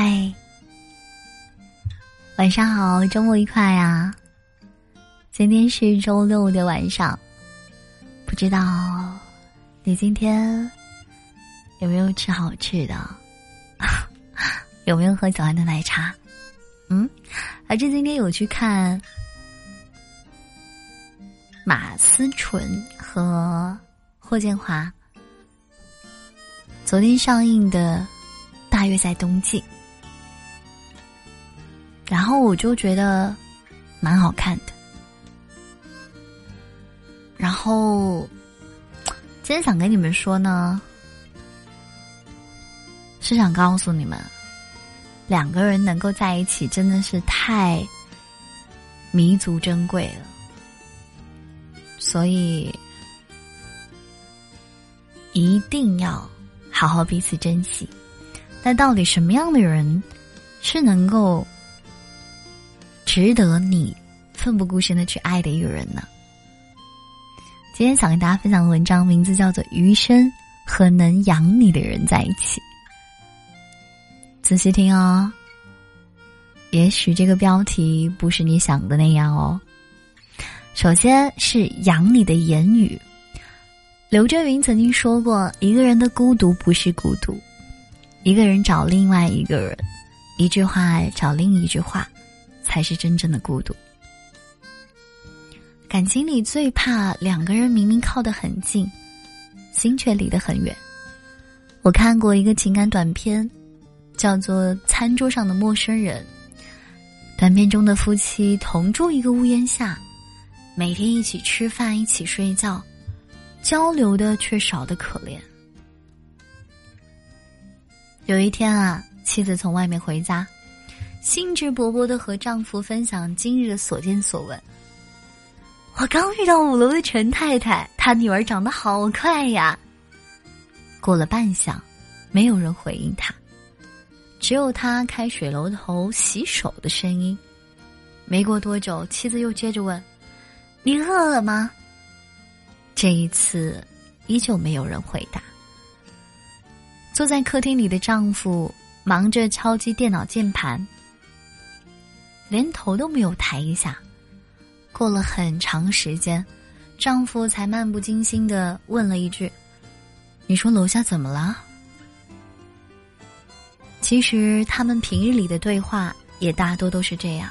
嗨，晚上好，周末愉快呀！今天是周六的晚上，不知道你今天有没有吃好吃的？有没有喝早安的奶茶？嗯，还是今天有去看马思纯和霍建华昨天上映的《大约在冬季》。然后我就觉得蛮好看的。然后今天想跟你们说呢，是想告诉你们，两个人能够在一起真的是太弥足珍贵了，所以一定要好好彼此珍惜。但到底什么样的人是能够？值得你奋不顾身的去爱的一个人呢？今天想跟大家分享的文章名字叫做《余生和能养你的人在一起》，仔细听哦。也许这个标题不是你想的那样哦。首先是养你的言语。刘震云曾经说过：“一个人的孤独不是孤独，一个人找另外一个人，一句话找另一句话。”才是真正的孤独。感情里最怕两个人明明靠得很近，心却离得很远。我看过一个情感短片，叫做《餐桌上的陌生人》。短片中的夫妻同住一个屋檐下，每天一起吃饭，一起睡觉，交流的却少得可怜。有一天啊，妻子从外面回家。兴致勃勃的和丈夫分享今日的所见所闻。我刚遇到五楼的陈太太，她女儿长得好快呀。过了半晌，没有人回应她，只有他开水龙头洗手的声音。没过多久，妻子又接着问：“你饿了吗？”这一次，依旧没有人回答。坐在客厅里的丈夫忙着敲击电脑键盘。连头都没有抬一下，过了很长时间，丈夫才漫不经心的问了一句：“你说楼下怎么了？”其实他们平日里的对话也大多都是这样，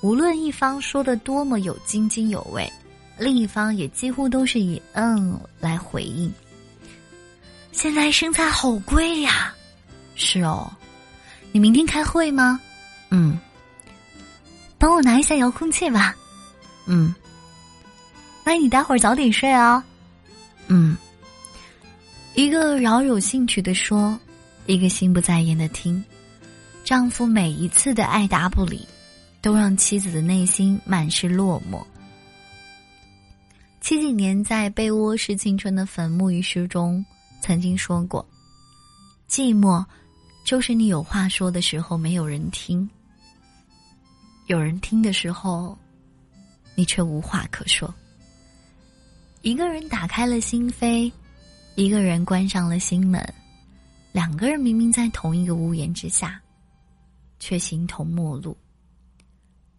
无论一方说的多么有津津有味，另一方也几乎都是以“嗯”来回应。现在生菜好贵呀，是哦，你明天开会吗？嗯。帮我拿一下遥控器吧，嗯。那你待会儿早点睡哦，嗯。一个饶有兴趣的说，一个心不在焉的听。丈夫每一次的爱答不理，都让妻子的内心满是落寞。七几年在《被窝是青春的坟墓》一书中曾经说过：“寂寞，就是你有话说的时候没有人听。”有人听的时候，你却无话可说。一个人打开了心扉，一个人关上了心门，两个人明明在同一个屋檐之下，却形同陌路。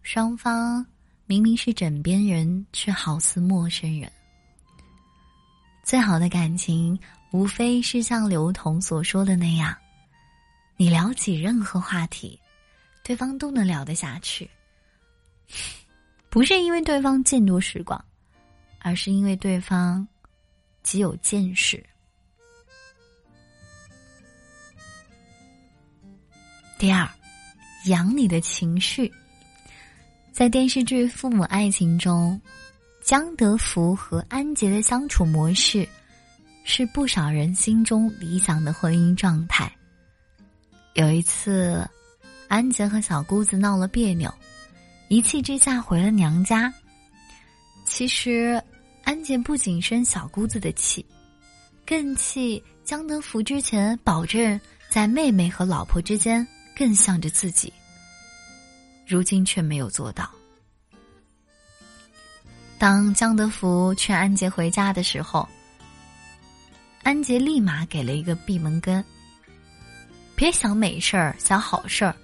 双方明明是枕边人，却好似陌生人。最好的感情，无非是像刘同所说的那样：你聊起任何话题，对方都能聊得下去。不是因为对方见多识广，而是因为对方极有见识。第二，养你的情绪。在电视剧《父母爱情》中，江德福和安杰的相处模式，是不少人心中理想的婚姻状态。有一次，安杰和小姑子闹了别扭。一气之下回了娘家。其实，安杰不仅生小姑子的气，更气江德福之前保证在妹妹和老婆之间更向着自己，如今却没有做到。当江德福劝安杰回家的时候，安杰立马给了一个闭门羹。别想美事儿，想好事儿。”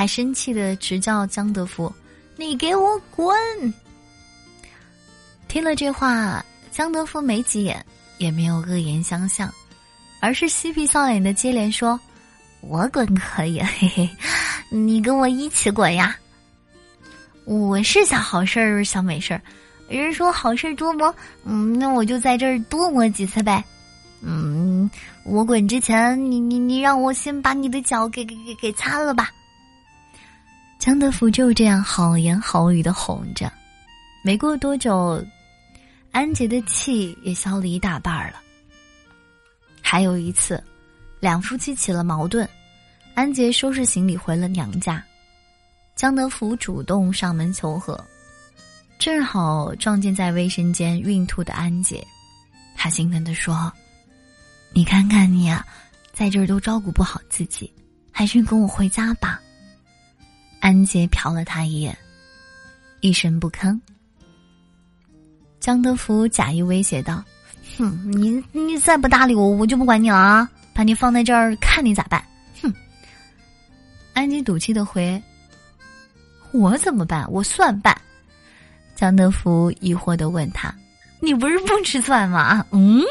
还生气的直叫江德福：“你给我滚！”听了这话，江德福没急眼，也没有恶言相向，而是嬉皮笑脸的接连说：“我滚可以，嘿嘿，你跟我一起滚呀！我是想好事儿，想美事儿。人说好事多磨，嗯，那我就在这儿多磨几次呗。嗯，我滚之前，你你你让我先把你的脚给给给给擦了吧。”江德福就这样好言好语的哄着，没过多久，安杰的气也消了一大半了。还有一次，两夫妻起了矛盾，安杰收拾行李回了娘家，江德福主动上门求和，正好撞见在卫生间孕吐的安杰，他心疼的说：“你看看你啊，在这儿都照顾不好自己，还是跟我回家吧。”安杰瞟了他一眼，一声不吭。江德福假意威胁道：“哼，你你再不搭理我，我就不管你了啊！把你放在这儿，看你咋办？”哼。安杰赌气的回：“我怎么办？我蒜拌。”江德福疑惑的问他：“你不是不吃蒜吗？”嗯。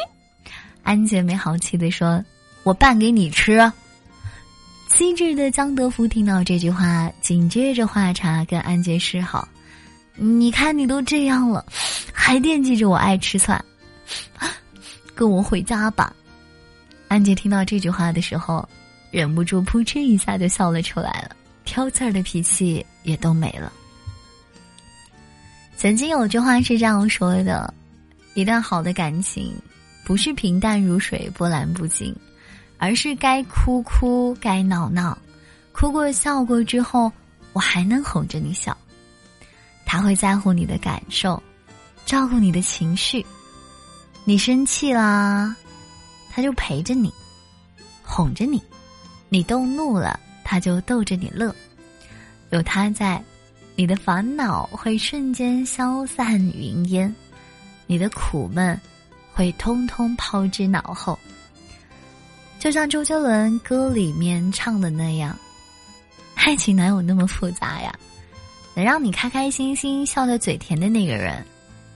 安杰没好气的说：“我拌给你吃。”机智的江德福听到这句话，紧接着话茬跟安杰示好：“你看你都这样了，还惦记着我爱吃蒜，跟我回家吧。”安杰听到这句话的时候，忍不住扑哧一下就笑了出来了，挑刺儿的脾气也都没了。曾经有句话是这样说的：“一段好的感情，不是平淡如水、波澜不惊。”而是该哭哭，该闹闹，哭过笑过之后，我还能哄着你笑。他会在乎你的感受，照顾你的情绪。你生气啦，他就陪着你，哄着你；你动怒了，他就逗着你乐。有他在，你的烦恼会瞬间消散云烟，你的苦闷会通通抛之脑后。就像周杰伦歌里面唱的那样，爱情哪有那么复杂呀？能让你开开心心、笑得嘴甜的那个人，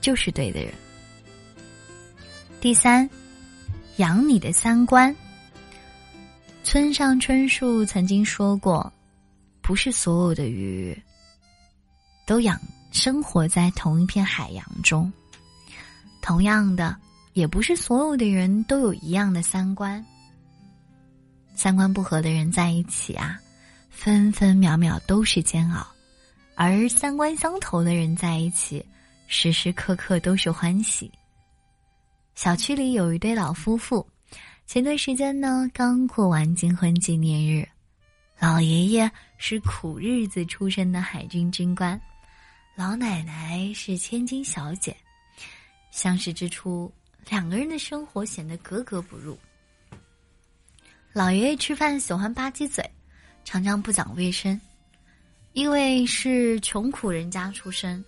就是对的人。第三，养你的三观。村上春树曾经说过：“不是所有的鱼都养生活在同一片海洋中，同样的，也不是所有的人都有一样的三观。”三观不合的人在一起啊，分分秒秒都是煎熬；而三观相投的人在一起，时时刻刻都是欢喜。小区里有一对老夫妇，前段时间呢刚过完金婚纪念日。老爷爷是苦日子出身的海军军官，老奶奶是千金小姐。相识之初，两个人的生活显得格格不入。老爷爷吃饭喜欢吧唧嘴，常常不讲卫生，因为是穷苦人家出身，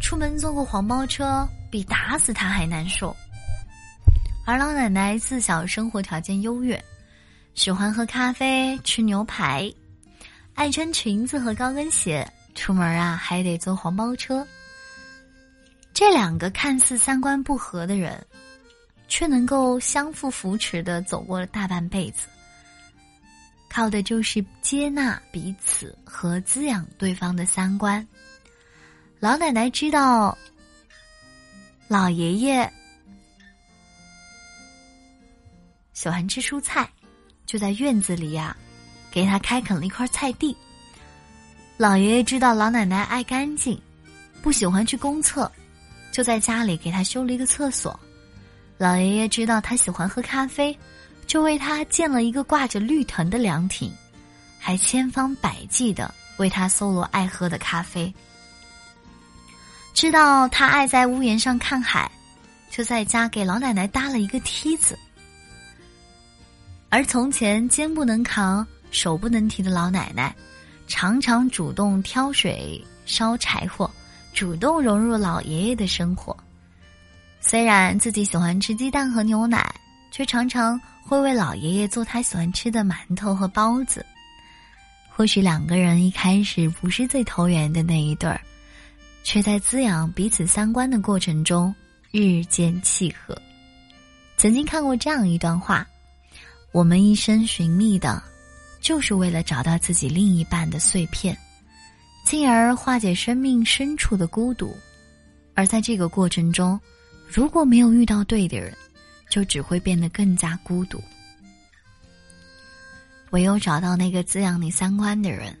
出门坐个黄包车比打死他还难受。而老奶奶自小生活条件优越，喜欢喝咖啡、吃牛排，爱穿裙子和高跟鞋，出门啊还得坐黄包车。这两个看似三观不合的人。却能够相互扶持的走过了大半辈子，靠的就是接纳彼此和滋养对方的三观。老奶奶知道，老爷爷喜欢吃蔬菜，就在院子里呀，给他开垦了一块菜地。老爷爷知道老奶奶爱干净，不喜欢去公厕，就在家里给他修了一个厕所。老爷爷知道他喜欢喝咖啡，就为他建了一个挂着绿藤的凉亭，还千方百计的为他搜罗爱喝的咖啡。知道他爱在屋檐上看海，就在家给老奶奶搭了一个梯子。而从前肩不能扛、手不能提的老奶奶，常常主动挑水、烧柴火，主动融入老爷爷的生活。虽然自己喜欢吃鸡蛋和牛奶，却常常会为老爷爷做他喜欢吃的馒头和包子。或许两个人一开始不是最投缘的那一对儿，却在滋养彼此三观的过程中日渐契合。曾经看过这样一段话：我们一生寻觅的，就是为了找到自己另一半的碎片，进而化解生命深处的孤独。而在这个过程中，如果没有遇到对的人，就只会变得更加孤独。唯有找到那个滋养你三观的人，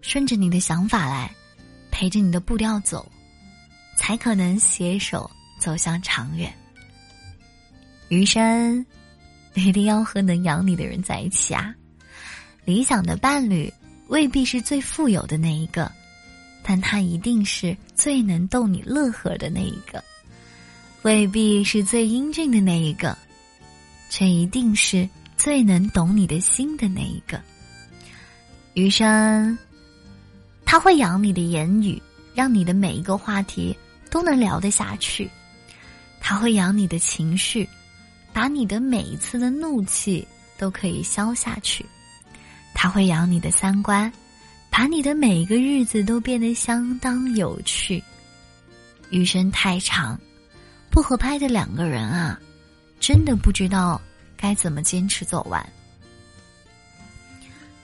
顺着你的想法来，陪着你的步调走，才可能携手走向长远。余生，一定要和能养你的人在一起啊！理想的伴侣未必是最富有的那一个，但他一定是最能逗你乐呵的那一个。未必是最英俊的那一个，却一定是最能懂你的心的那一个。余生，他会养你的言语，让你的每一个话题都能聊得下去；他会养你的情绪，把你的每一次的怒气都可以消下去；他会养你的三观，把你的每一个日子都变得相当有趣。余生太长。不合拍的两个人啊，真的不知道该怎么坚持走完。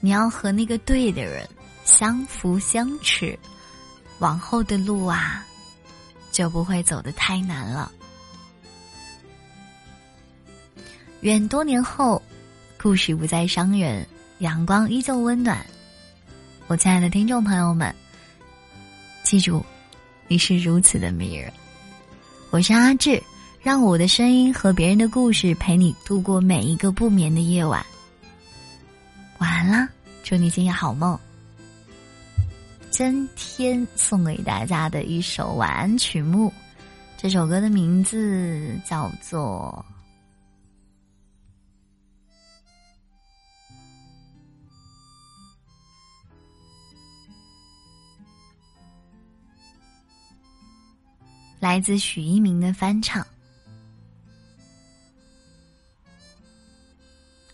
你要和那个对的人相扶相持，往后的路啊，就不会走得太难了。愿多年后，故事不再伤人，阳光依旧温暖。我亲爱的听众朋友们，记住，你是如此的迷人。我是阿志，让我的声音和别人的故事陪你度过每一个不眠的夜晚。晚安啦，祝你今夜好梦。今天送给大家的一首晚安曲目，这首歌的名字叫做。来自许一鸣的翻唱，《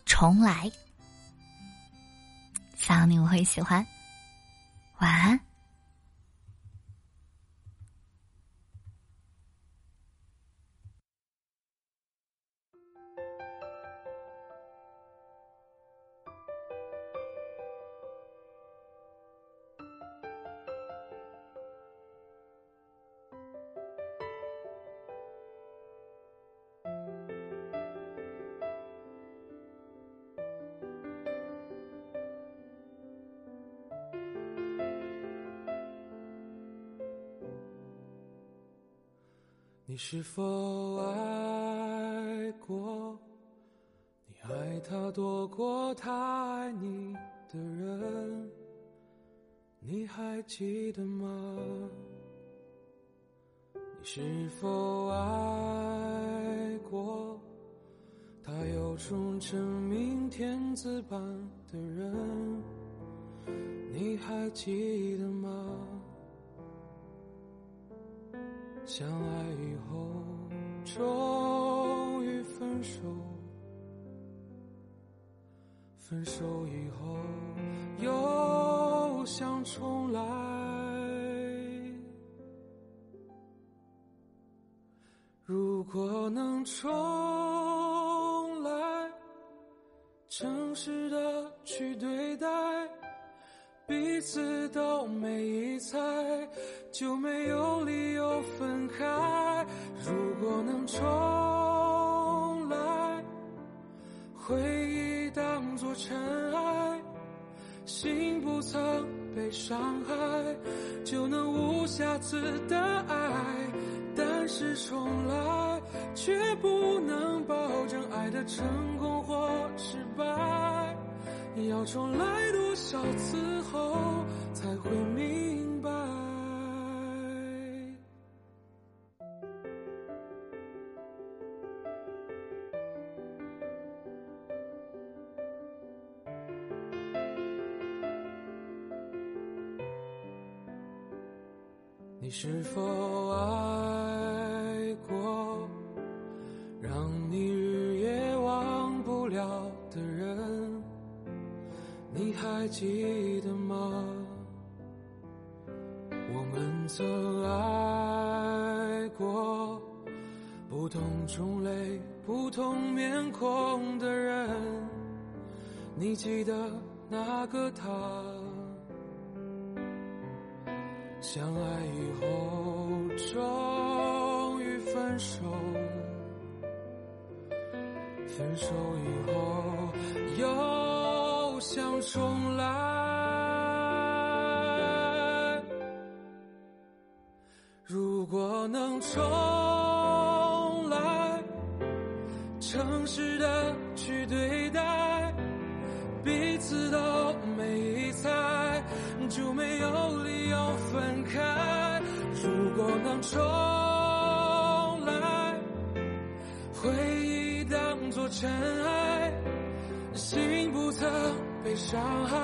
重来》，希望你我会喜欢。晚安。你是否爱过？你爱他多过他爱你的人，你还记得吗？你是否爱过？他有种真命天子般的人，你还记得吗？相爱以后，终于分手。分手以后，又想重来。如果能重来，诚实的去对待。彼此都没疑猜，就没有理由分开。如果能重来，回忆当作尘埃，心不曾被伤害，就能无瑕疵的爱。但是重来，却不能保证爱的成功或失败。要重来多少次后才会明白？你是否爱你还记得吗？我们曾爱过不同种类、不同面孔的人，你记得那个他？相爱以后，终于分手。分手以后，又想重来。如果能重来，诚实的去对待，彼此都没猜，就没有理由分开。如果能重来，回忆。做尘埃，心不曾被伤害，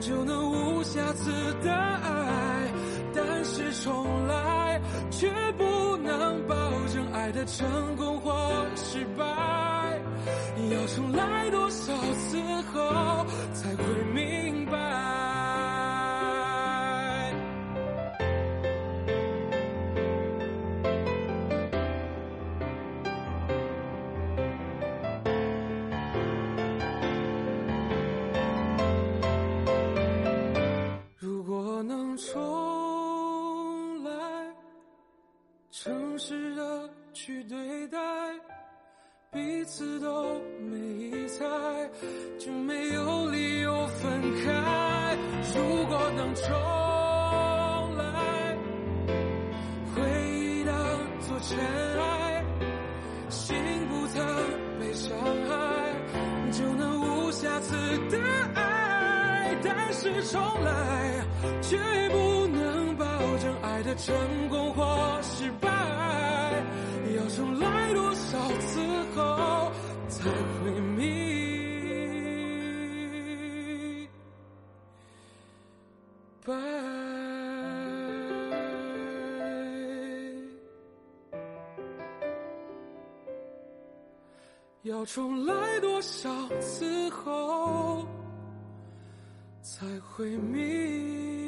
就能无瑕疵的爱。但是重来，却不能保证爱的成功或失败。要重来多少次后，才会明白？彼此都没猜，就没有理由分开。如果能重来，回忆当作尘埃，心不曾被伤害，就能无瑕疵的爱。但是重来，却不能保证爱的成功或失败。要重来多少次后才会明白？要重来多少次后才会明